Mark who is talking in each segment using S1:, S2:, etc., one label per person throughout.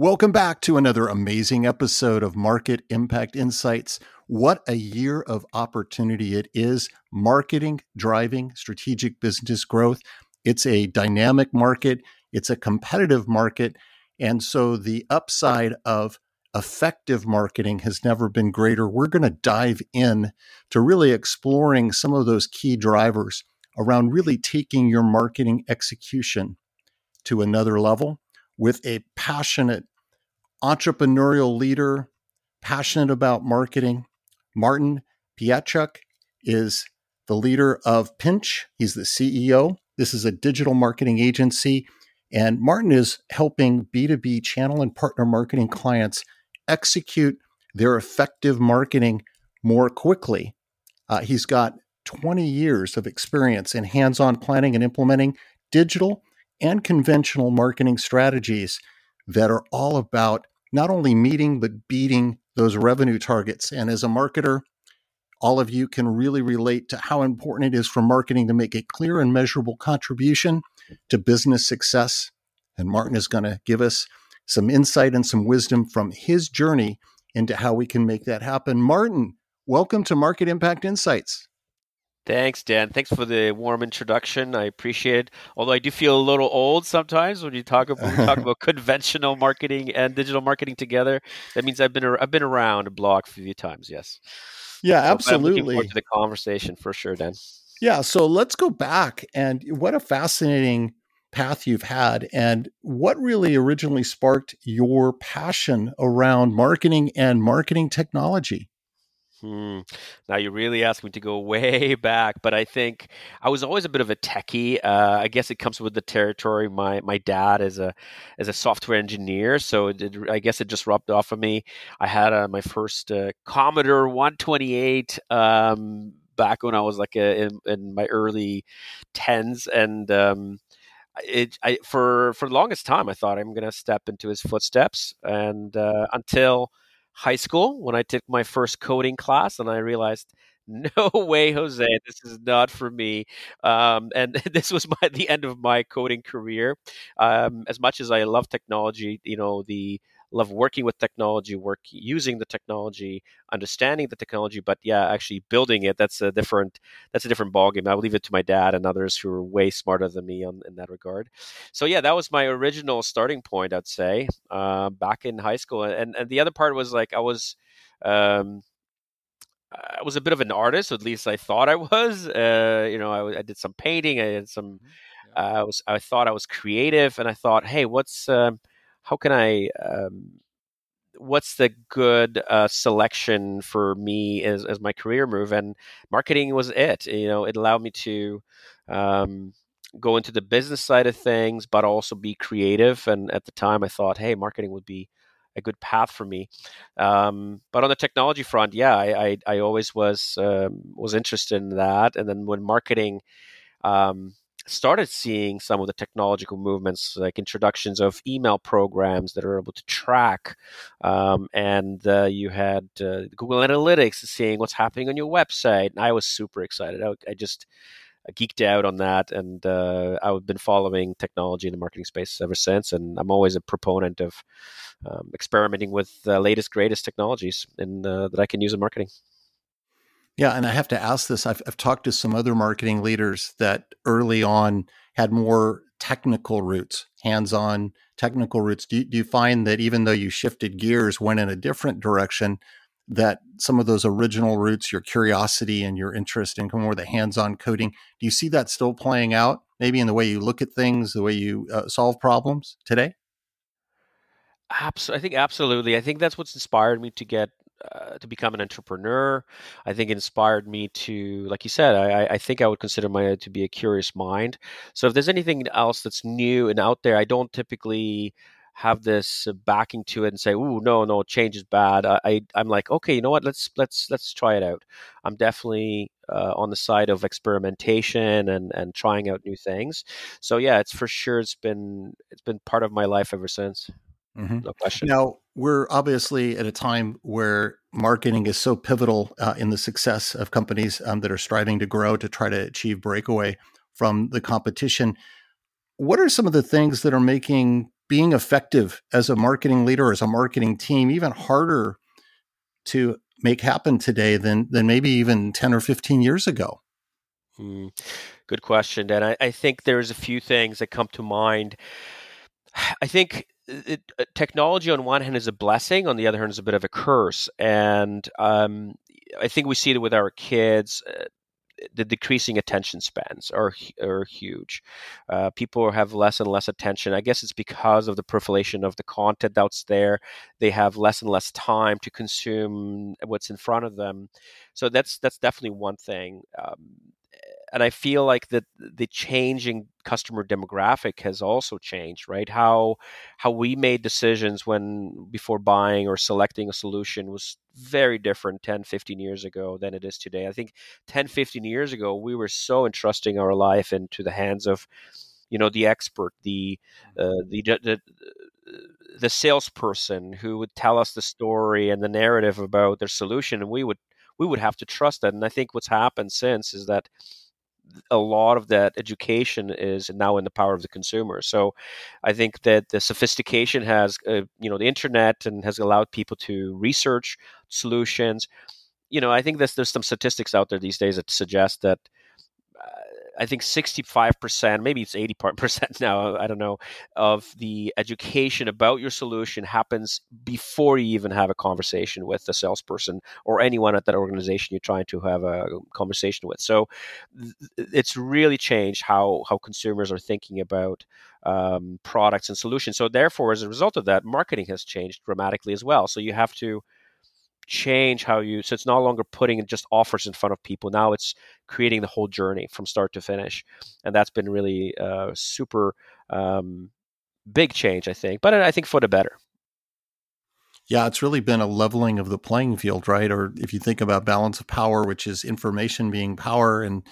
S1: Welcome back to another amazing episode of Market Impact Insights. What a year of opportunity it is. Marketing driving strategic business growth. It's a dynamic market, it's a competitive market. And so the upside of effective marketing has never been greater. We're going to dive in to really exploring some of those key drivers around really taking your marketing execution to another level with a passionate entrepreneurial leader, passionate about marketing. Martin Pietrzak is the leader of Pinch. He's the CEO. This is a digital marketing agency. And Martin is helping B2B channel and partner marketing clients execute their effective marketing more quickly. Uh, he's got 20 years of experience in hands on planning and implementing digital and conventional marketing strategies that are all about not only meeting but beating those revenue targets. And as a marketer, all of you can really relate to how important it is for marketing to make a clear and measurable contribution to business success. And Martin is going to give us some insight and some wisdom from his journey into how we can make that happen. Martin, welcome to Market Impact Insights.
S2: Thanks, Dan. Thanks for the warm introduction. I appreciate it. Although I do feel a little old sometimes when you talk about talk about conventional marketing and digital marketing together. That means I've been I've been around a block a few times. Yes.
S1: Yeah, absolutely.
S2: I'm looking forward to the conversation for sure, Dan.
S1: Yeah. So let's go back and what a fascinating path you've had and what really originally sparked your passion around marketing and marketing technology.
S2: Hmm. Now you really asked me to go way back, but I think I was always a bit of a techie. Uh, I guess it comes with the territory. My my dad is a is a software engineer, so it, I guess it just rubbed off of me. I had uh, my first uh, Commodore 128 um, back when I was like a, in, in, my early tens, and um, it I for for the longest time I thought I'm going to step into his footsteps, and uh, until high school when I took my first coding class, and I realized, no way, Jose, this is not for me. Um, and this was my the end of my coding career. Um, as much as I love technology, you know the love working with technology, work using the technology, understanding the technology, but yeah, actually building it. That's a different that's a different ballgame. I will leave it to my dad and others who are way smarter than me on, in that regard. So yeah, that was my original starting point. I'd say uh, back in high school, and and the other part was like I was. Um, I was a bit of an artist, at least I thought I was. Uh, you know, I, I, did some painting. I did some. Mm-hmm. Uh, I was. I thought I was creative, and I thought, hey, what's um, how can I um, what's the good uh, selection for me as, as my career move? And marketing was it you know it allowed me to um, go into the business side of things but also be creative. And at the time i thought hey marketing would be a good path for me. Um, but on the technology front yeah i, I, I always was um, was interested in that. And then when marketing um, started seeing some of the technological movements, like introductions of email programs that are able to track, um, and uh, you had uh, Google Analytics seeing what's happening on your website. And I was super excited. I, I just geeked out on that, and uh, I've been following technology in the marketing space ever since. And I'm always a proponent of um, experimenting with the latest, greatest technologies in, uh, that I can use in marketing.
S1: Yeah, and I have to ask this. I've, I've talked to some other marketing leaders that early on had more technical roots, hands on technical roots. Do you, do you find that even though you shifted gears, went in a different direction, that some of those original roots, your curiosity and your interest in more the hands on coding, do you see that still playing out maybe in the way you look at things, the way you uh, solve problems today?
S2: Absolutely, I think absolutely. I think that's what's inspired me to get uh, to become an entrepreneur. I think inspired me to, like you said, I, I think I would consider my to be a curious mind. So if there's anything else that's new and out there, I don't typically have this backing to it and say, "Oh no, no, change is bad." I, I am like, okay, you know what? Let's let's let's try it out. I'm definitely uh, on the side of experimentation and and trying out new things. So yeah, it's for sure. It's been it's been part of my life ever since.
S1: Mm-hmm. No question. Now we're obviously at a time where marketing is so pivotal uh, in the success of companies um, that are striving to grow to try to achieve breakaway from the competition. What are some of the things that are making being effective as a marketing leader, as a marketing team, even harder to make happen today than than maybe even 10 or 15 years ago?
S2: Hmm. Good question. And I, I think there's a few things that come to mind. I think it, uh, technology on one hand is a blessing, on the other hand is a bit of a curse. And um, I think we see it with our kids. Uh, the decreasing attention spans are are huge. Uh, people have less and less attention. I guess it's because of the proliferation of the content that's there. They have less and less time to consume what's in front of them. So that's that's definitely one thing. Um, and I feel like that the changing customer demographic has also changed, right? How how we made decisions when before buying or selecting a solution was very different 10, 15 years ago than it is today. I think 10, 15 years ago we were so entrusting our life into the hands of you know the expert, the uh, the, the the salesperson who would tell us the story and the narrative about their solution and we would we would have to trust that and i think what's happened since is that a lot of that education is now in the power of the consumer. So I think that the sophistication has, uh, you know, the internet and has allowed people to research solutions. You know, I think there's there's some statistics out there these days that suggest that I think 65%, maybe it's 80% now, I don't know, of the education about your solution happens before you even have a conversation with the salesperson or anyone at that organization you're trying to have a conversation with. So it's really changed how, how consumers are thinking about um, products and solutions. So therefore, as a result of that, marketing has changed dramatically as well. So you have to change how you so it's no longer putting just offers in front of people. Now it's creating the whole journey from start to finish. And that's been really uh, super um, big change i think but i think for the better.
S1: Yeah it's really been a leveling of the playing field right? Or if you think about balance of power which is information being power and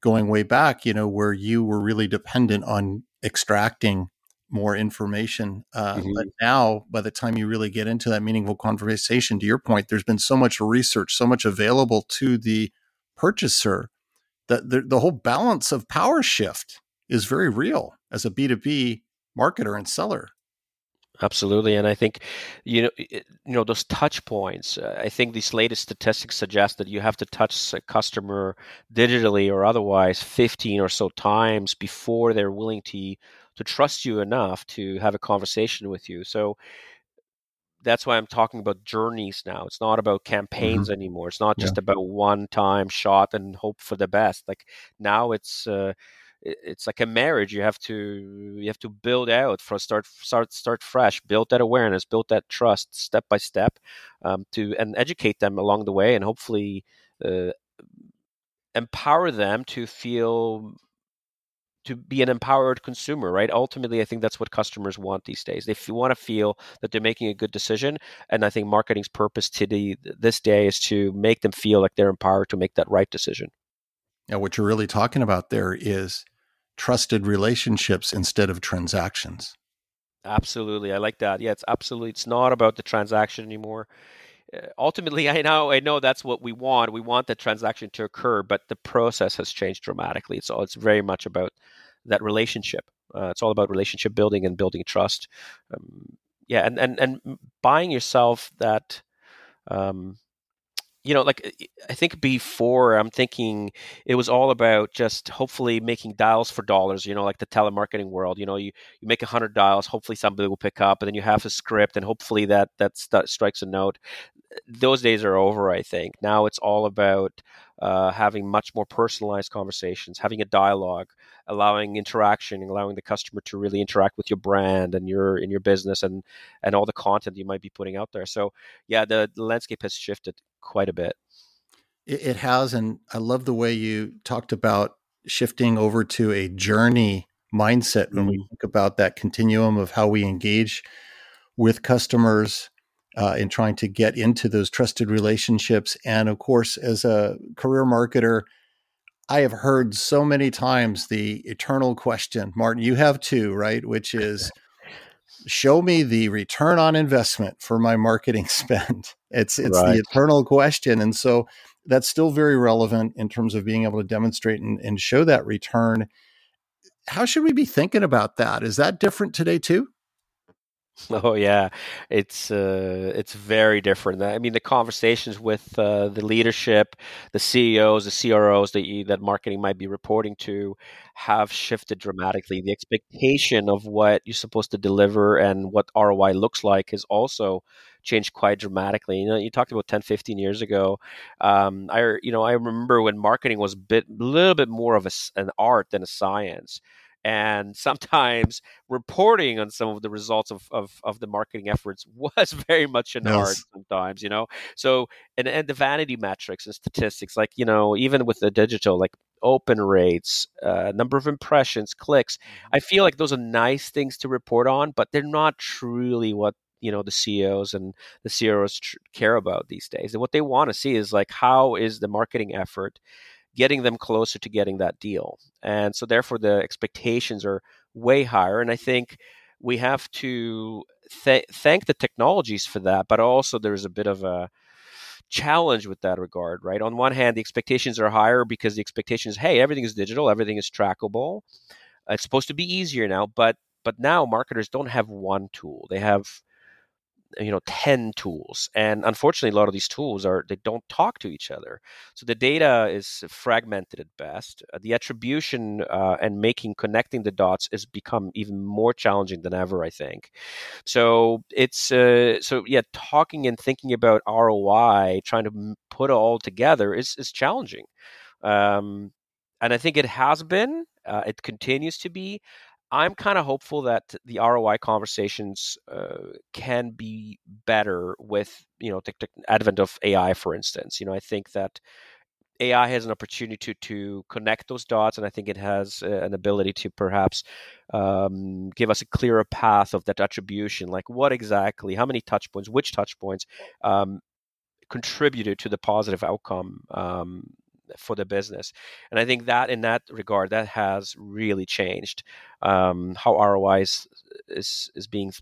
S1: going way back you know where you were really dependent on extracting more information. Uh, mm-hmm. But now, by the time you really get into that meaningful conversation, to your point, there's been so much research, so much available to the purchaser that the, the whole balance of power shift is very real as a B2B marketer and seller.
S2: Absolutely, and I think you know you know those touch points. Uh, I think these latest statistics suggest that you have to touch a customer digitally or otherwise 15 or so times before they're willing to to trust you enough to have a conversation with you. So that's why I'm talking about journeys now. It's not about mm-hmm. campaigns mm-hmm. anymore. It's not just yeah. about one time shot and hope for the best. Like now it's uh, it's like a marriage. You have to you have to build out for start start start fresh, build that awareness, build that trust step by step, um, to and educate them along the way, and hopefully uh, empower them to feel to be an empowered consumer, right? Ultimately, I think that's what customers want these days. They f- want to feel that they're making a good decision, and I think marketing's purpose today, this day, is to make them feel like they're empowered to make that right decision.
S1: Now, what you're really talking about there is trusted relationships instead of transactions.
S2: Absolutely, I like that. Yeah, it's absolutely. It's not about the transaction anymore. Uh, ultimately i know i know that's what we want we want the transaction to occur but the process has changed dramatically so it's very much about that relationship uh, it's all about relationship building and building trust um, yeah and, and and buying yourself that um, you know, like I think before I'm thinking it was all about just hopefully making dials for dollars, you know, like the telemarketing world. You know, you, you make a hundred dials, hopefully somebody will pick up, and then you have a script, and hopefully that that st- strikes a note. Those days are over, I think. Now it's all about uh, having much more personalized conversations, having a dialogue, allowing interaction, allowing the customer to really interact with your brand and your in your business and and all the content you might be putting out there. So yeah, the, the landscape has shifted quite a bit.
S1: It, it has, and I love the way you talked about shifting over to a journey mindset when we mm-hmm. think about that continuum of how we engage with customers uh, in trying to get into those trusted relationships. And of course, as a career marketer, I have heard so many times the eternal question, Martin, you have too, right? Which is, show me the return on investment for my marketing spend. It's it's right. the eternal question, and so that's still very relevant in terms of being able to demonstrate and, and show that return. How should we be thinking about that? Is that different today too?
S2: Oh yeah, it's uh, it's very different. I mean, the conversations with uh, the leadership, the CEOs, the CROs that that marketing might be reporting to, have shifted dramatically. The expectation of what you're supposed to deliver and what ROI looks like has also changed quite dramatically. You know, you talked about 10, 15 years ago. Um, I you know I remember when marketing was a bit, little bit more of a, an art than a science and sometimes reporting on some of the results of, of, of the marketing efforts was very much an yes. art sometimes you know so and, and the vanity metrics and statistics like you know even with the digital like open rates uh, number of impressions clicks mm-hmm. i feel like those are nice things to report on but they're not truly what you know the CEOs and the CROs tr- care about these days. And what they want to see is like how is the marketing effort getting them closer to getting that deal. And so, therefore, the expectations are way higher. And I think we have to th- thank the technologies for that, but also there's a bit of a challenge with that regard, right? On one hand, the expectations are higher because the expectation is, hey, everything is digital, everything is trackable. It's supposed to be easier now, but but now marketers don't have one tool; they have you know 10 tools and unfortunately a lot of these tools are they don't talk to each other. So the data is fragmented at best. Uh, the attribution uh, and making connecting the dots has become even more challenging than ever i think. So it's uh, so yeah talking and thinking about roi trying to put it all together is is challenging. Um, and i think it has been uh, it continues to be I'm kind of hopeful that the ROI conversations uh, can be better with you know the, the, advent of AI, for instance. You know, I think that AI has an opportunity to to connect those dots, and I think it has uh, an ability to perhaps um, give us a clearer path of that attribution, like what exactly, how many touch points, which touch points um, contributed to the positive outcome um, for the business. And I think that in that regard, that has really changed um, how ROI is, is, is being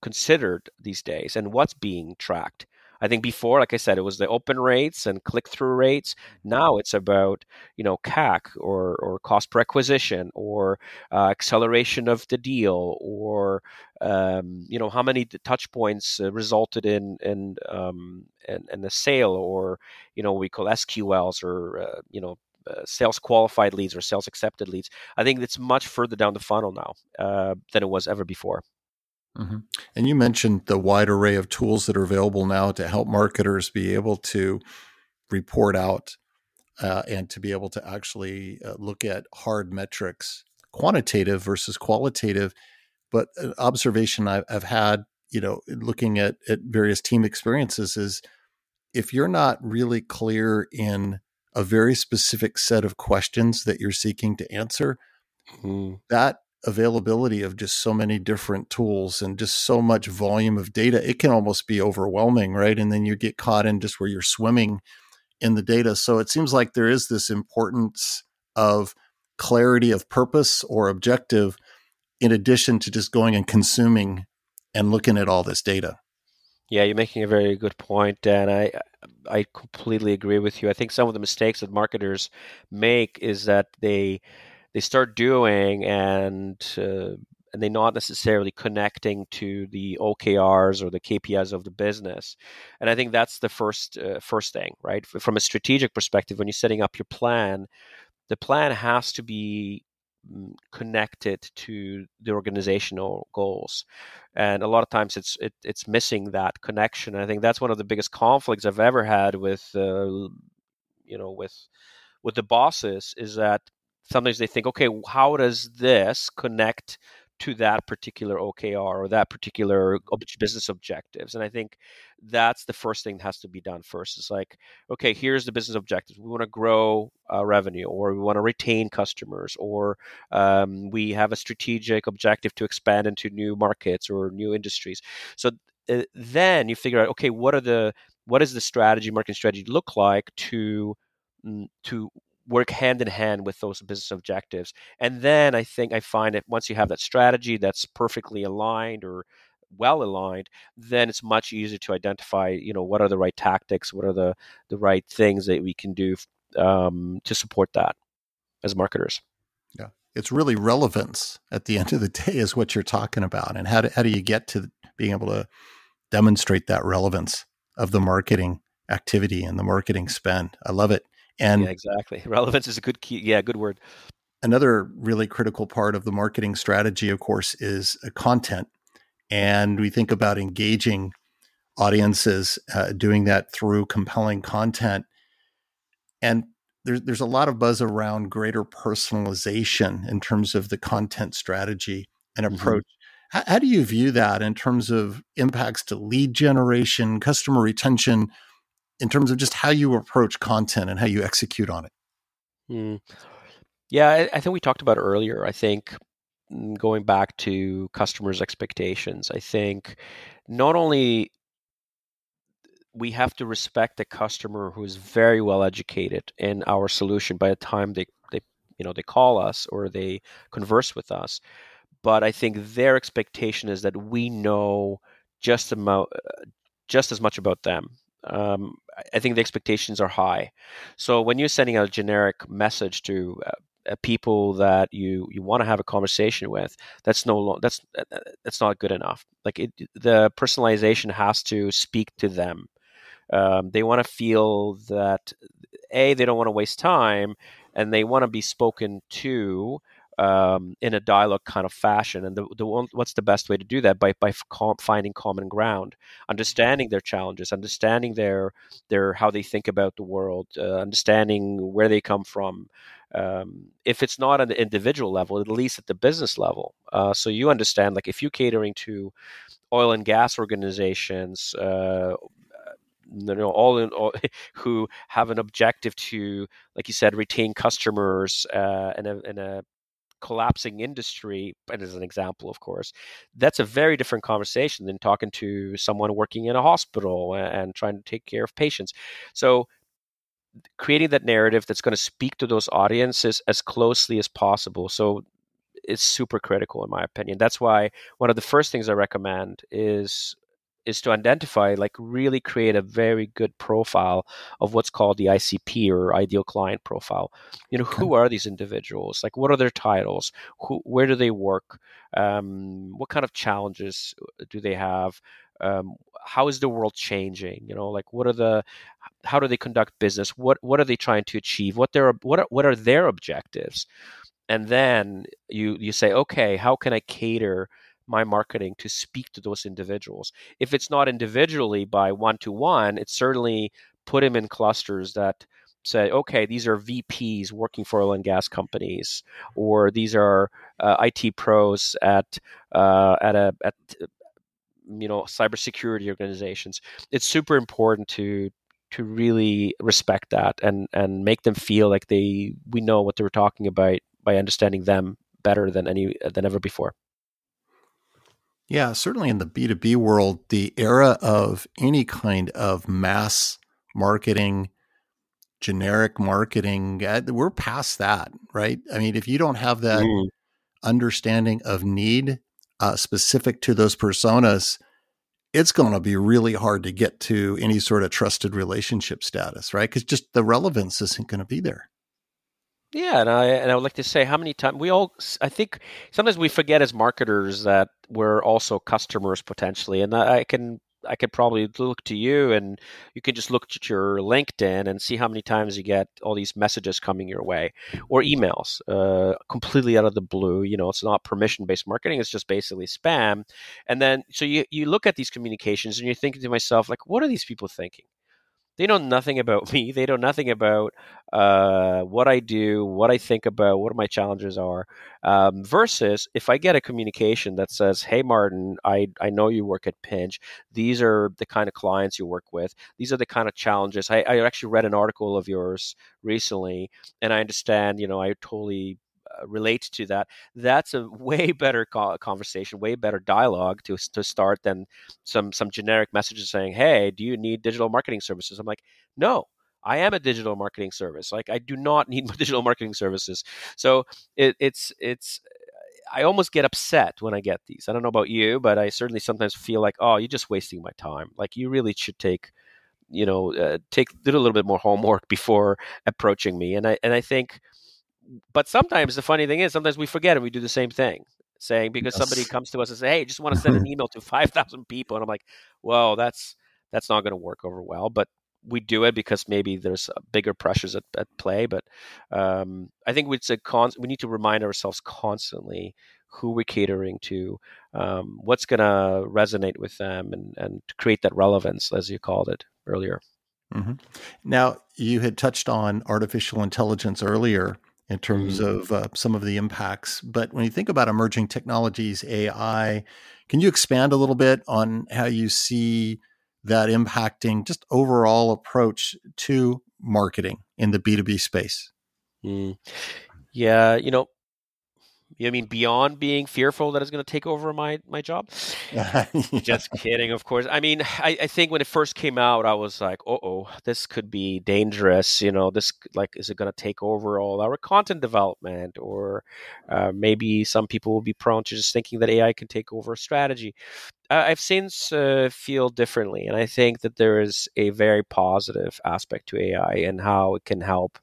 S2: considered these days and what's being tracked. I think before, like I said, it was the open rates and click through rates. Now it's about you know CAC or or cost per acquisition or uh, acceleration of the deal or um, you know how many touch points uh, resulted in in, um, in in a sale or you know we call SQLs or uh, you know uh, sales qualified leads or sales accepted leads. I think it's much further down the funnel now uh, than it was ever before.
S1: Mm-hmm. And you mentioned the wide array of tools that are available now to help marketers be able to report out uh, and to be able to actually uh, look at hard metrics, quantitative versus qualitative. But an observation I've, I've had, you know, looking at, at various team experiences is if you're not really clear in a very specific set of questions that you're seeking to answer, mm-hmm. that availability of just so many different tools and just so much volume of data, it can almost be overwhelming, right? And then you get caught in just where you're swimming in the data. So it seems like there is this importance of clarity of purpose or objective in addition to just going and consuming and looking at all this data.
S2: Yeah, you're making a very good point, Dan. I I completely agree with you. I think some of the mistakes that marketers make is that they they start doing and uh, and they're not necessarily connecting to the OKRs or the KPIs of the business. And I think that's the first uh, first thing, right? From a strategic perspective, when you're setting up your plan, the plan has to be mm, connected to the organizational goals and a lot of times it's it, it's missing that connection and i think that's one of the biggest conflicts i've ever had with uh, you know with with the bosses is that sometimes they think, okay, how does this connect to that particular OKR or that particular business objectives. And I think that's the first thing that has to be done first. It's like, okay, here's the business objectives. We want to grow uh, revenue, or we want to retain customers, or um, we have a strategic objective to expand into new markets or new industries. So uh, then you figure out, okay, what are the what does the strategy, marketing strategy look like to mm, to work hand in hand with those business objectives. And then I think I find that once you have that strategy that's perfectly aligned or well aligned, then it's much easier to identify, you know, what are the right tactics, what are the the right things that we can do um, to support that as marketers.
S1: Yeah, it's really relevance at the end of the day is what you're talking about, and how do, how do you get to being able to demonstrate that relevance of the marketing activity and the marketing spend? I love it. And
S2: yeah, exactly. Relevance is a good key. Yeah, good word.
S1: Another really critical part of the marketing strategy, of course, is uh, content. And we think about engaging audiences, uh, doing that through compelling content. And there's there's a lot of buzz around greater personalization in terms of the content strategy and mm-hmm. approach. Mm-hmm. How, how do you view that in terms of impacts to lead generation, customer retention, in terms of just how you approach content and how you execute on it?
S2: Mm. Yeah, I, I, think we talked about earlier. I think mm, going back to customers' expectations, I think not only we have to respect the customer who is very well educated in our solution by the time they, they you know they call us or they converse with us but i think their expectation is that we know just about just as much about them um, I think the expectations are high. So when you're sending a generic message to uh, uh people that you you want to have a conversation with, that's no that's uh, uh, that's not good enough. Like it, the personalization has to speak to them. Um, they want to feel that a they don't want to waste time, and they want to be spoken to um, in a dialogue kind of fashion. And the, the what's the best way to do that? By by finding common ground, understanding their challenges, understanding their their how they think about the world, uh, understanding where they come from. Um, if it's not at the individual level, at least at the business level. Uh, so you understand, like if you're catering to oil and gas organizations, uh, you know all, in, all who have an objective to like you said retain customers uh, a, in a collapsing industry, and as an example, of course, that's a very different conversation than talking to someone working in a hospital and trying to take care of patients. So creating that narrative that's going to speak to those audiences as closely as possible. So it's super critical in my opinion. That's why one of the first things I recommend is is to identify like really create a very good profile of what's called the ICP or ideal client profile. You know, who are these individuals? Like, what are their titles? Who, where do they work? Um, what kind of challenges uh, do they have? Um, how is the world changing? You know, like what are the how do they conduct business? What what are they trying to achieve? What their what are, what are their objectives? And then you you say, okay, how can I cater my marketing to speak to those individuals. If it's not individually by one to one, it's certainly put them in clusters that say, okay, these are VPs working for oil and gas companies, or these are uh, IT pros at uh, at a at you know cybersecurity organizations. It's super important to to really respect that and and make them feel like they we know what they're talking about by understanding them better than any than ever before.
S1: Yeah, certainly in the B2B world, the era of any kind of mass marketing, generic marketing, uh, we're past that, right? I mean, if you don't have that mm. understanding of need uh, specific to those personas, it's going to be really hard to get to any sort of trusted relationship status, right? Because just the relevance isn't going to be there.
S2: Yeah, and I and I would like to say how many times we all I think sometimes we forget as marketers that we're also customers potentially, and I can I could probably look to you and you can just look at your LinkedIn and see how many times you get all these messages coming your way or emails uh, completely out of the blue. You know, it's not permission based marketing, it's just basically spam. And then, so you, you look at these communications and you're thinking to myself, like, what are these people thinking? They know nothing about me. They know nothing about uh, what I do, what I think about, what my challenges are. Um, versus if I get a communication that says, "Hey, Martin, I I know you work at Pinch. These are the kind of clients you work with. These are the kind of challenges." I, I actually read an article of yours recently, and I understand. You know, I totally relate to that, that's a way better conversation, way better dialogue to to start than some some generic messages saying, "Hey, do you need digital marketing services?" I'm like, "No." I am a digital marketing service. Like I do not need digital marketing services. So it, it's it's I almost get upset when I get these. I don't know about you, but I certainly sometimes feel like, oh, you're just wasting my time. Like you really should take, you know, uh, take do a little bit more homework before approaching me. And I and I think but sometimes the funny thing is sometimes we forget and we do the same thing saying because yes. somebody comes to us and say hey just want to send an email to 5000 people and i'm like well that's that's not going to work over well but we do it because maybe there's uh, bigger pressures at, at play but um, i think it's a con- we need to remind ourselves constantly who we're catering to um, what's going to resonate with them and, and create that relevance as you called it earlier
S1: mm-hmm. now you had touched on artificial intelligence earlier in terms mm. of uh, some of the impacts. But when you think about emerging technologies, AI, can you expand a little bit on how you see that impacting just overall approach to marketing in the B2B space?
S2: Mm. Yeah, you know, you mean beyond being fearful that it's going to take over my my job? Just kidding, of course. I mean, I, I, think when it first came out, I was like, "Oh, oh, this could be dangerous." You know, this like is it going to take over all our content development, or uh, maybe some people will be prone to just thinking that AI can take over strategy. I've since uh, feel differently, and I think that there is a very positive aspect to AI and how it can help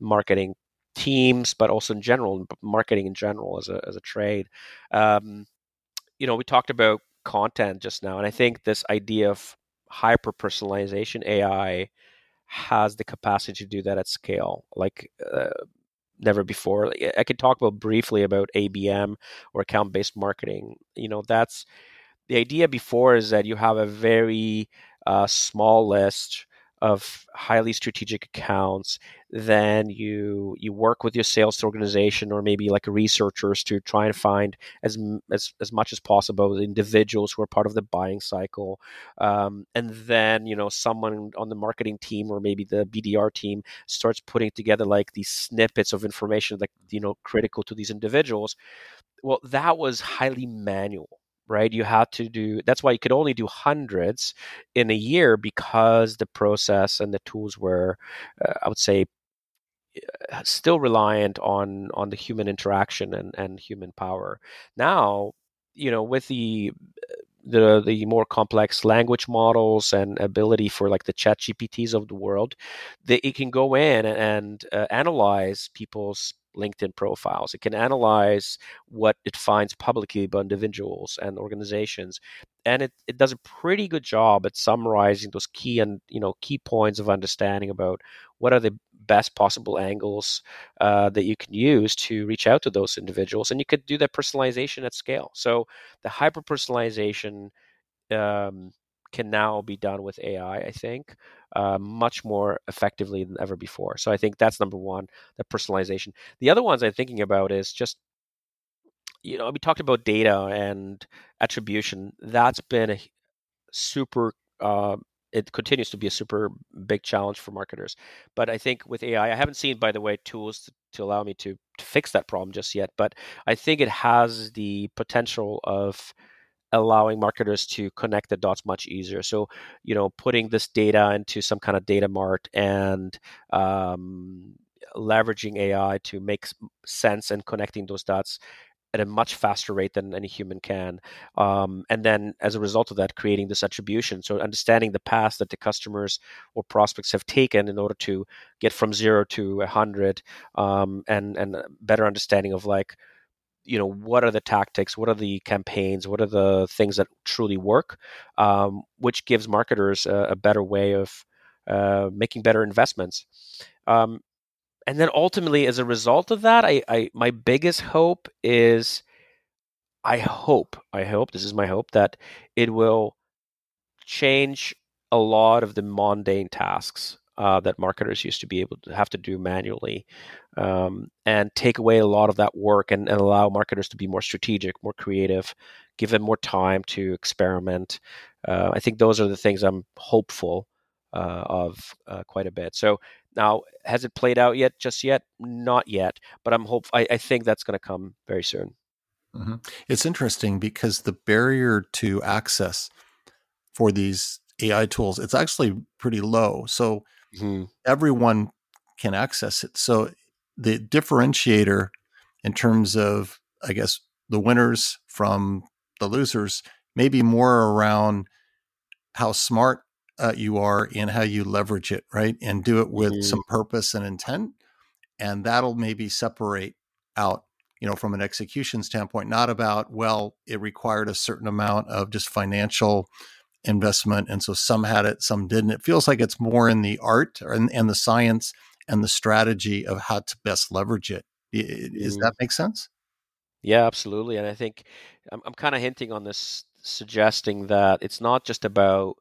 S2: marketing teams, but also in general, marketing in general as a as a trade. Um, you know, we talked about content just now, and I think this idea of hyper personalization AI has the capacity to do that at scale, like uh, never before. I could talk about briefly about ABM or account based marketing. You know, that's the idea before is that you have a very uh, small list of highly strategic accounts then you you work with your sales organization or maybe like researchers to try and find as as, as much as possible individuals who are part of the buying cycle. Um, and then you know someone on the marketing team or maybe the bdr team starts putting together like these snippets of information like you know critical to these individuals. Well that was highly manual right? You had to do that's why you could only do hundreds in a year because the process and the tools were, uh, I would say, uh, still reliant on on the human interaction and and human power. Now, you know, with the the the more complex language models and ability for like the chat gpts of the world they, it can go in and uh, analyze people's LinkedIn profiles. It can analyze what it finds publicly about individuals and organizations, and it, it does a pretty good job at summarizing those key and you know key points of understanding about what are the best possible angles uh, that you can use to reach out to those individuals, and you could do that personalization at scale. So the hyper personalization. Um, can now be done with AI, I think, uh, much more effectively than ever before. So I think that's number one, the personalization. The other ones I'm thinking about is just, you know, we talked about data and attribution. That's been a super, uh, it continues to be a super big challenge for marketers. But I think with AI, I haven't seen, by the way, tools to, to allow me to, to fix that problem just yet. But I think it has the potential of allowing marketers to connect the dots much easier. So, you know, putting this data into some kind of data mart and um, leveraging AI to make sense and connecting those dots at a much faster rate than any human can. Um, and then as a result of that, creating this attribution. So understanding the path that the customers or prospects have taken in order to get from zero to a hundred um, and, and better understanding of like, you know what are the tactics what are the campaigns what are the things that truly work um, which gives marketers a, a better way of uh, making better investments um, and then ultimately as a result of that I, I my biggest hope is i hope i hope this is my hope that it will change a lot of the mundane tasks uh, that marketers used to be able to have to do manually um, and take away a lot of that work and, and, allow marketers to be more strategic, more creative, give them more time to experiment. Uh, I think those are the things I'm hopeful uh, of uh, quite a bit. So now, has it played out yet? Just yet? Not yet. But I'm hope. I, I think that's going to come very soon.
S1: Mm-hmm. It's interesting because the barrier to access for these AI tools it's actually pretty low. So mm-hmm. everyone can access it. So the differentiator in terms of, I guess, the winners from the losers maybe more around how smart uh, you are in how you leverage it, right? And do it with mm-hmm. some purpose and intent. And that'll maybe separate out, you know, from an execution standpoint, not about, well, it required a certain amount of just financial investment. And so some had it, some didn't. It feels like it's more in the art and, and the science and the strategy of how to best leverage it. Does mm. that make sense?
S2: Yeah, absolutely. And I think I'm, I'm kind of hinting on this, suggesting that it's not just about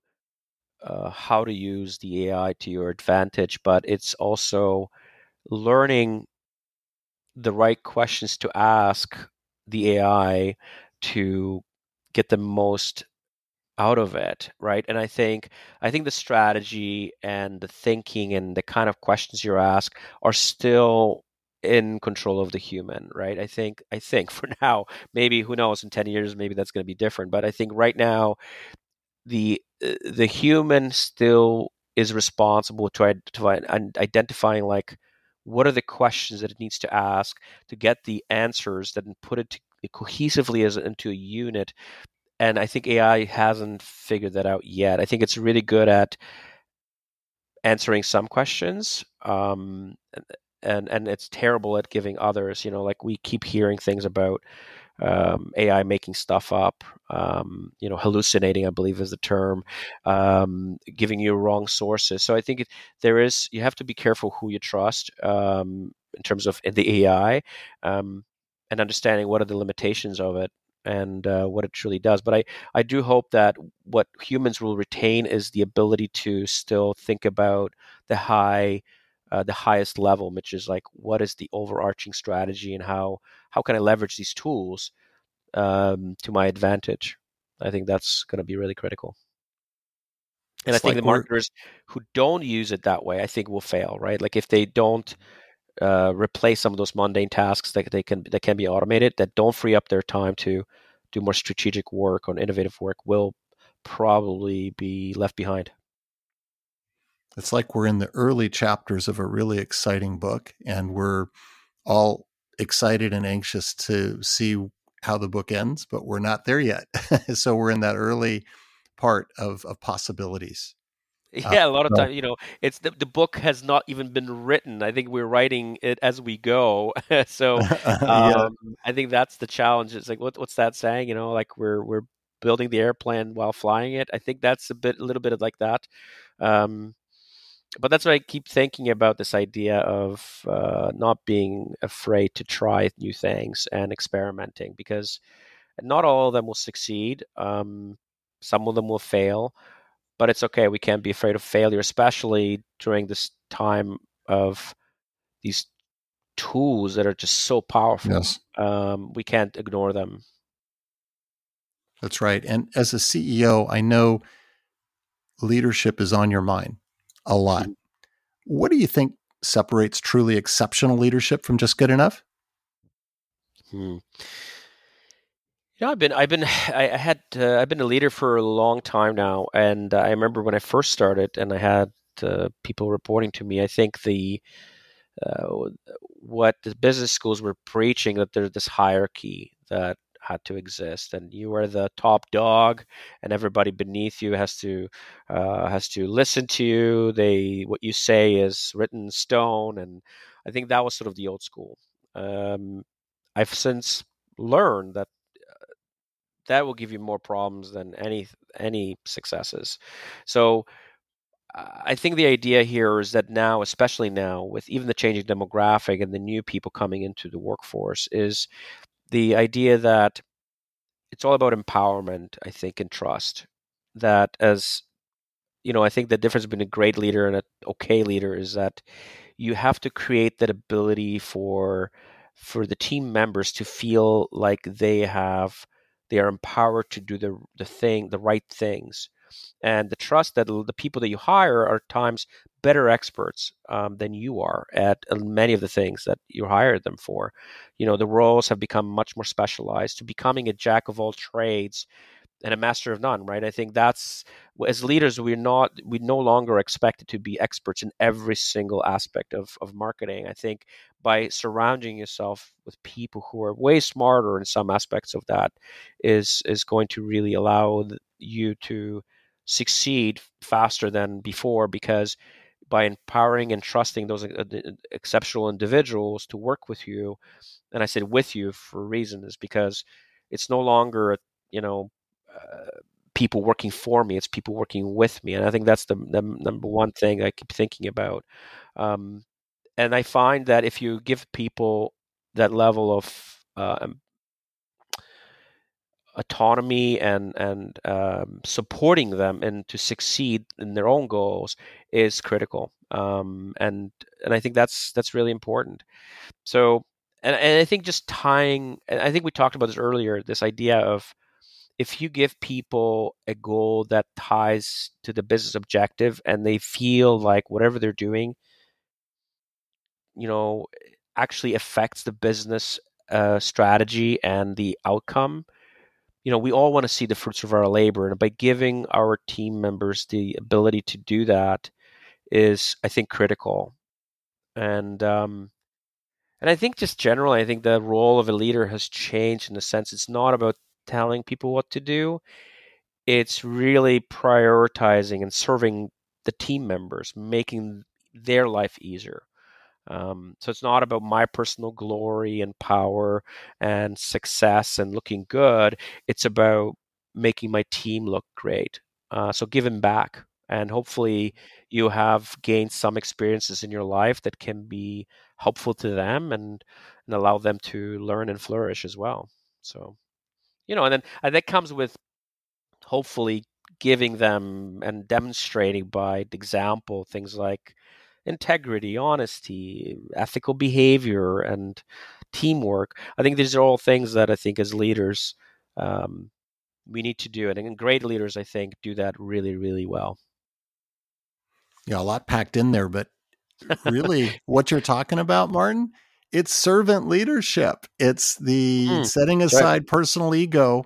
S2: uh, how to use the AI to your advantage, but it's also learning the right questions to ask the AI to get the most out of it right? And i think i think the strategy and the thinking and the kind of questions you ask are still in control of the human right? I think i think for now maybe who knows in 10 years maybe that's going to be different but i think right now the the human still is responsible to and identifying like what are the questions that it needs to ask to get the answers that put it to, cohesively as into a unit and I think AI hasn't figured that out yet. I think it's really good at answering some questions, um, and and it's terrible at giving others. You know, like we keep hearing things about um, AI making stuff up, um, you know, hallucinating, I believe is the term, um, giving you wrong sources. So I think it, there is, you have to be careful who you trust um, in terms of the AI um, and understanding what are the limitations of it and uh, what it truly does. But I, I do hope that what humans will retain is the ability to still think about the high, uh, the highest level, which is like what is the overarching strategy and how how can I leverage these tools um, to my advantage. I think that's going to be really critical. And it's I think like the marketers who don't use it that way, I think will fail, right? Like if they don't uh, replace some of those mundane tasks that they can that can be automated that don't free up their time to do more strategic work or innovative work will probably be left behind.
S1: It's like we're in the early chapters of a really exciting book, and we're all excited and anxious to see how the book ends, but we're not there yet. so we're in that early part of, of possibilities.
S2: Yeah, a lot of time, you know, it's the, the book has not even been written. I think we're writing it as we go. so yeah. um, I think that's the challenge. It's like, what, what's that saying? You know, like we're we're building the airplane while flying it. I think that's a bit, a little bit of like that. Um, but that's why I keep thinking about this idea of uh, not being afraid to try new things and experimenting because not all of them will succeed. Um, some of them will fail but it's okay. We can't be afraid of failure, especially during this time of these tools that are just so powerful. Yes. Um, we can't ignore them.
S1: That's right. And as a CEO, I know leadership is on your mind a lot. What do you think separates truly exceptional leadership from just good enough?
S2: Hmm. You know, I've been, I've been, I, had, uh, I've been a leader for a long time now, and I remember when I first started, and I had uh, people reporting to me. I think the uh, what the business schools were preaching that there's this hierarchy that had to exist, and you are the top dog, and everybody beneath you has to uh, has to listen to you. They what you say is written in stone, and I think that was sort of the old school. Um, I've since learned that that will give you more problems than any any successes. So I think the idea here is that now, especially now, with even the changing demographic and the new people coming into the workforce, is the idea that it's all about empowerment, I think, and trust. That as you know, I think the difference between a great leader and an okay leader is that you have to create that ability for for the team members to feel like they have they are empowered to do the the thing the right things and the trust that the people that you hire are times better experts um, than you are at uh, many of the things that you hired them for. You know the roles have become much more specialized. To becoming a jack of all trades and a master of none right? I think that's as leaders we're not we no longer expected to be experts in every single aspect of, of marketing. I think by surrounding yourself with people who are way smarter in some aspects of that is is going to really allow you to succeed faster than before because by empowering and trusting those uh, exceptional individuals to work with you and i said with you for a reason is because it's no longer you know uh, people working for me; it's people working with me, and I think that's the, the number one thing I keep thinking about. Um, and I find that if you give people that level of uh, autonomy and and um, supporting them and to succeed in their own goals is critical. Um, and and I think that's that's really important. So and, and I think just tying, I think we talked about this earlier, this idea of if you give people a goal that ties to the business objective and they feel like whatever they're doing you know actually affects the business uh, strategy and the outcome you know we all want to see the fruits of our labor and by giving our team members the ability to do that is i think critical and um and i think just generally i think the role of a leader has changed in the sense it's not about telling people what to do. It's really prioritizing and serving the team members, making their life easier. Um, so it's not about my personal glory and power and success and looking good. It's about making my team look great. Uh, so giving back, and hopefully you have gained some experiences in your life that can be helpful to them and and allow them to learn and flourish as well. So you know, and then and that comes with hopefully giving them and demonstrating by example things like integrity, honesty, ethical behavior, and teamwork. I think these are all things that I think as leaders um, we need to do, and great leaders I think do that really, really well.
S1: Yeah, a lot packed in there, but really, what you're talking about, Martin, it's servant leadership. It's the mm, setting aside right. personal ego,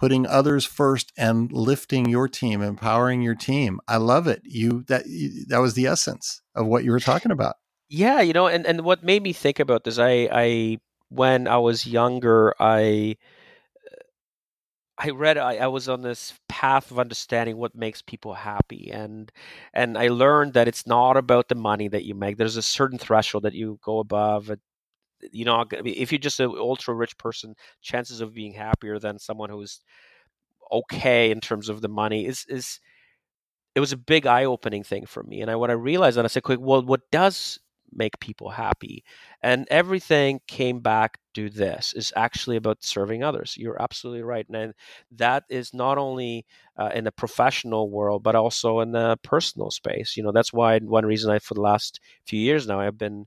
S1: putting others first and lifting your team, empowering your team. I love it. You that that was the essence of what you were talking about.
S2: Yeah, you know, and and what made me think about this, I I when I was younger, I I read I, I, was on this path of understanding what makes people happy and and I learned that it's not about the money that you make. There's a certain threshold that you go above. You know, if you're just an ultra rich person, chances of being happier than someone who's okay in terms of the money is is it was a big eye opening thing for me. And I when I realized that I said, "Quick, well, what does make people happy. And everything came back to this is actually about serving others. You're absolutely right. And that is not only uh, in the professional world, but also in the personal space. You know, that's why one reason I, for the last few years now, I've been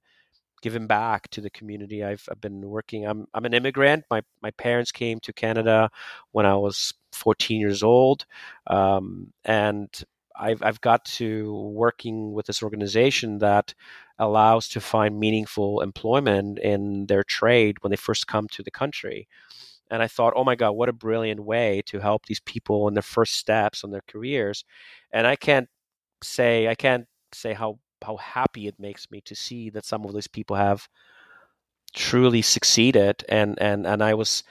S2: giving back to the community. I've, I've been working. I'm, I'm an immigrant. My, my parents came to Canada when I was 14 years old. Um, and I've I've got to working with this organization that allows to find meaningful employment in their trade when they first come to the country. And I thought, oh my God, what a brilliant way to help these people in their first steps on their careers. And I can't say I can't say how how happy it makes me to see that some of these people have truly succeeded and and and I was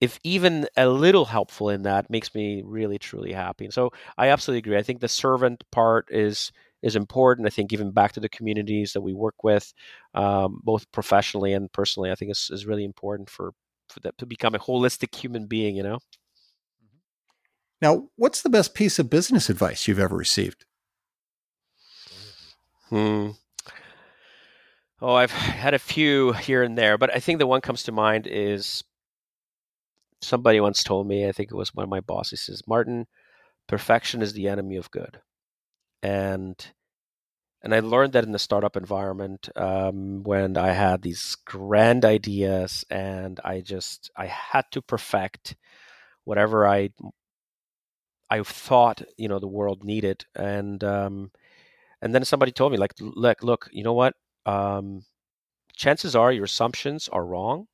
S2: if even a little helpful in that makes me really truly happy. And so I absolutely agree. I think the servant part is is important. I think giving back to the communities that we work with, um, both professionally and personally, I think is, is really important for for that to become a holistic human being. You know. Mm-hmm.
S1: Now, what's the best piece of business advice you've ever received?
S2: Hmm. Oh, I've had a few here and there, but I think the one comes to mind is somebody once told me, I think it was one of my bosses, says, Martin, perfection is the enemy of good, and and I learned that in the startup environment um, when I had these grand ideas and I just I had to perfect whatever I I thought you know the world needed and um, and then somebody told me like look look you know what? Um, chances are your assumptions are wrong.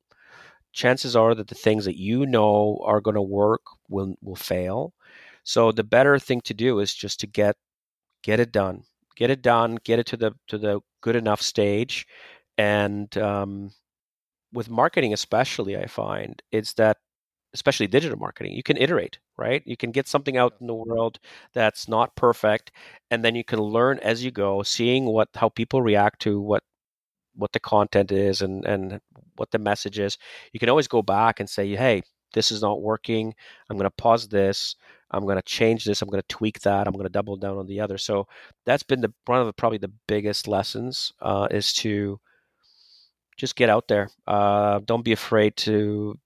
S2: Chances are that the things that you know are going to work will will fail. So the better thing to do is just to get get it done. Get it done, get it to the to the good enough stage, and um, with marketing especially, I find it's that especially digital marketing, you can iterate, right? You can get something out in the world that's not perfect, and then you can learn as you go, seeing what how people react to what what the content is and and what the message is. You can always go back and say, hey, this is not working. I'm going to pause this. I'm going to change this. I'm going to tweak that. I'm going to double down on the other. So that's been the one of the probably the biggest lessons uh, is to just get out there. Uh, don't be afraid to.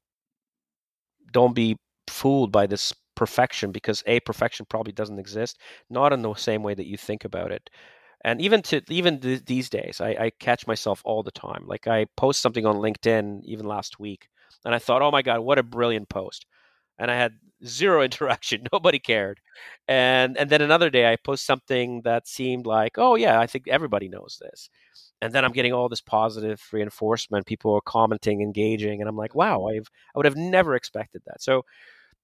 S2: Don't be fooled by this perfection because a perfection probably doesn't exist. Not in the same way that you think about it. And even to even th- these days, I, I catch myself all the time. Like I post something on LinkedIn even last week, and I thought, oh my god, what a brilliant post! And I had zero interaction. Nobody cared. And and then another day I post something that seemed like, oh yeah, I think everybody knows this. And then I'm getting all this positive reinforcement. People are commenting, engaging, and I'm like, wow, I've I would have never expected that. So,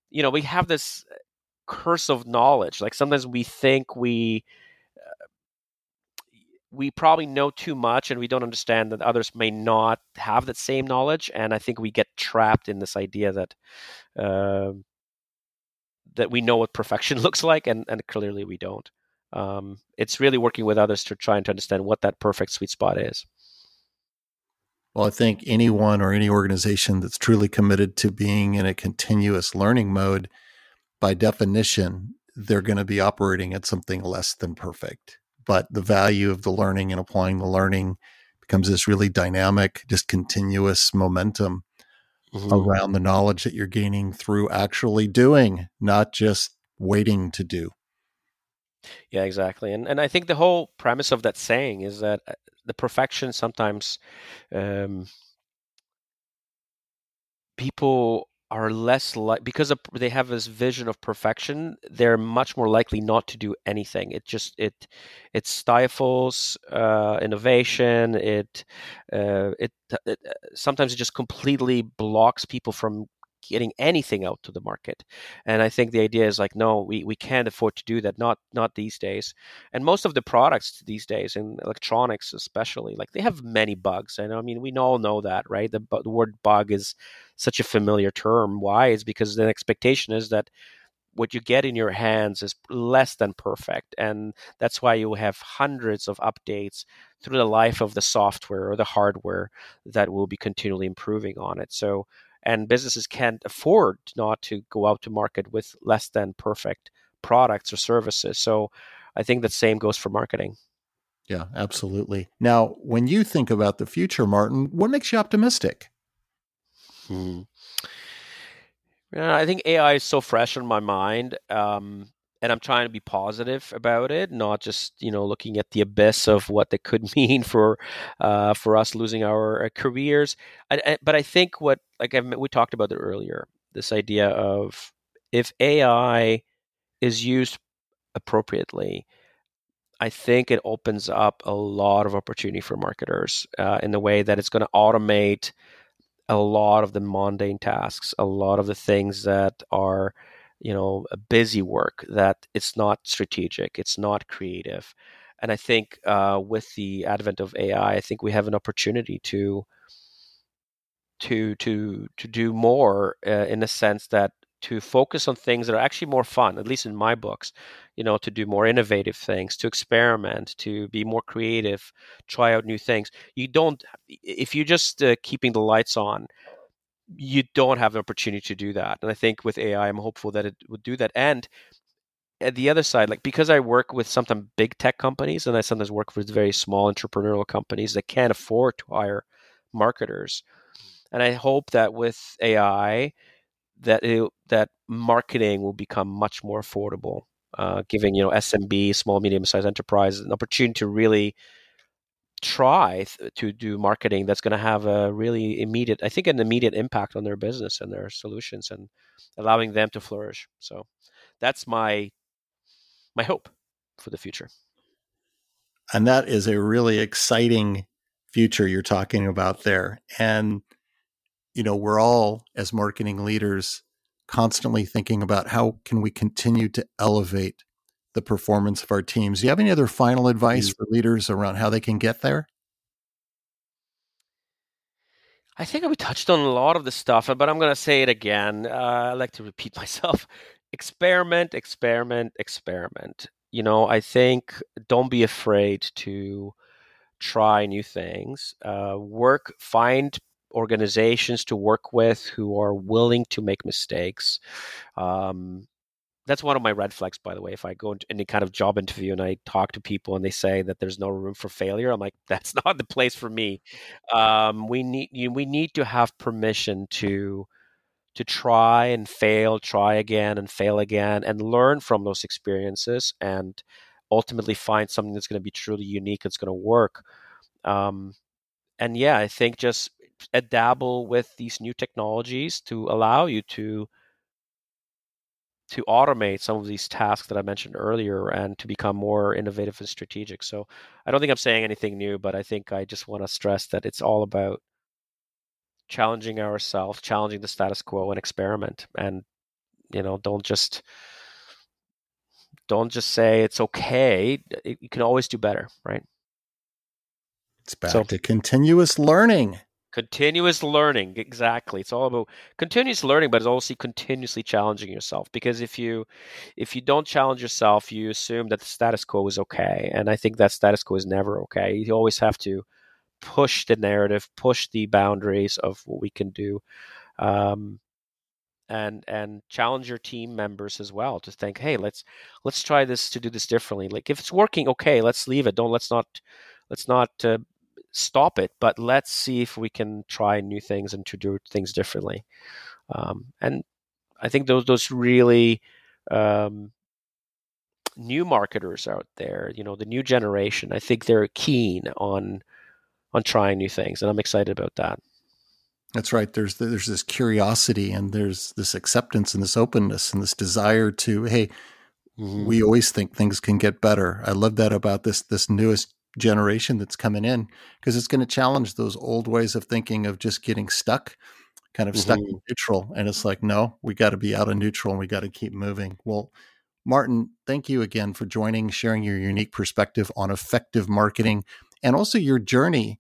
S2: you know, we have this uh, curse of knowledge. Like sometimes we think we uh, we probably know too much and we don't understand that others may not have that same knowledge and i think we get trapped in this idea that uh, that we know what perfection looks like, and, and clearly we don't. Um, it's really working with others to try and to understand what that perfect sweet spot is.
S1: Well, I think anyone or any organization that's truly committed to being in a continuous learning mode, by definition, they're going to be operating at something less than perfect. But the value of the learning and applying the learning becomes this really dynamic, just continuous momentum mm-hmm. around the knowledge that you're gaining through actually doing, not just waiting to do.
S2: Yeah, exactly. And and I think the whole premise of that saying is that uh, the perfection sometimes um, people are less like because of, they have this vision of perfection they're much more likely not to do anything it just it it stifles uh, innovation it, uh, it, it uh, sometimes it just completely blocks people from getting anything out to the market. And I think the idea is like, no, we, we can't afford to do that. Not not these days. And most of the products these days, in electronics especially, like they have many bugs. And I mean, we all know that, right? The, the word bug is such a familiar term. Why? Is because the expectation is that what you get in your hands is less than perfect and that's why you have hundreds of updates through the life of the software or the hardware that will be continually improving on it so and businesses can't afford not to go out to market with less than perfect products or services. So I think the same goes for marketing.
S1: Yeah, absolutely. Now, when you think about the future, Martin, what makes you optimistic?
S2: Hmm. Yeah, I think AI is so fresh in my mind. Um, and I'm trying to be positive about it, not just you know looking at the abyss of what that could mean for uh, for us losing our uh, careers. I, I, but I think what like I've, we talked about it earlier, this idea of if AI is used appropriately, I think it opens up a lot of opportunity for marketers uh, in the way that it's going to automate a lot of the mundane tasks, a lot of the things that are you know busy work that it's not strategic it's not creative. And i think uh, with the advent of ai i think we have an opportunity to to to to do more uh, in the sense that to focus on things that are actually more fun at least in my books you know to do more innovative things to experiment to be more creative try out new things. You don't if you're just uh, keeping the lights on you don't have the opportunity to do that. And I think with AI, I'm hopeful that it would do that. And at the other side, like because I work with sometimes big tech companies and I sometimes work with very small entrepreneurial companies that can't afford to hire marketers. And I hope that with AI, that it, that marketing will become much more affordable uh, giving you know SMB, small medium sized enterprise, an opportunity to really try th- to do marketing that's going to have a really immediate, I think, an immediate impact on their business and their solutions, and allowing them to flourish. So that's my my hope for the future.
S1: And that is a really exciting future you're talking about there. And you know, we're all as marketing leaders constantly thinking about how can we continue to elevate the performance of our teams. Do you have any other final advice mm. for leaders around how they can get there?
S2: I think we touched on a lot of the stuff, but I'm going to say it again. Uh, I like to repeat myself. experiment, experiment, experiment. You know, I think don't be afraid to try new things. Uh, work, find organizations to work with who are willing to make mistakes. Um, that's one of my red flags, by the way. If I go into any kind of job interview and I talk to people and they say that there's no room for failure, I'm like, that's not the place for me. Um, we need you, we need to have permission to to try and fail, try again and fail again, and learn from those experiences, and ultimately find something that's going to be truly unique. That's going to work. Um, and yeah, I think just dabble with these new technologies to allow you to to automate some of these tasks that I mentioned earlier and to become more innovative and strategic. So I don't think I'm saying anything new, but I think I just want to stress that it's all about challenging ourselves, challenging the status quo and experiment. And, you know, don't just don't just say it's okay. You can always do better, right?
S1: It's back so, to continuous learning.
S2: Continuous learning, exactly. It's all about continuous learning, but it's also continuously challenging yourself. Because if you if you don't challenge yourself, you assume that the status quo is okay, and I think that status quo is never okay. You always have to push the narrative, push the boundaries of what we can do, um, and and challenge your team members as well to think, hey, let's let's try this to do this differently. Like if it's working, okay, let's leave it. Don't let's not let's not uh, stop it, but let's see if we can try new things and to do things differently. Um, and I think those those really um, new marketers out there, you know, the new generation, I think they're keen on on trying new things, and I'm excited about that.
S1: That's right. There's there's this curiosity and there's this acceptance and this openness and this desire to hey, mm-hmm. we always think things can get better. I love that about this this newest generation that's coming in because it's going to challenge those old ways of thinking of just getting stuck kind of mm-hmm. stuck in neutral and it's like no we got to be out of neutral and we got to keep moving. Well martin thank you again for joining sharing your unique perspective on effective marketing and also your journey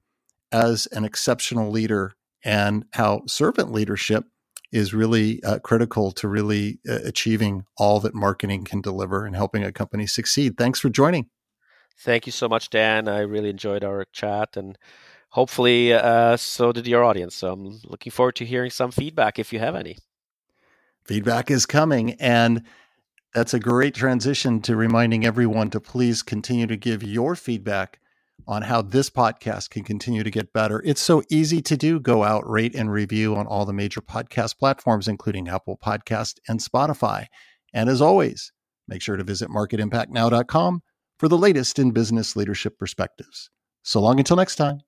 S1: as an exceptional leader and how servant leadership is really uh, critical to really uh, achieving all that marketing can deliver and helping a company succeed. Thanks for joining
S2: Thank you so much, Dan. I really enjoyed our chat and hopefully uh, so did your audience. So I'm looking forward to hearing some feedback if you have any.
S1: Feedback is coming. And that's a great transition to reminding everyone to please continue to give your feedback on how this podcast can continue to get better. It's so easy to do. Go out, rate, and review on all the major podcast platforms, including Apple Podcast and Spotify. And as always, make sure to visit marketimpactnow.com for the latest in business leadership perspectives. So long until next time.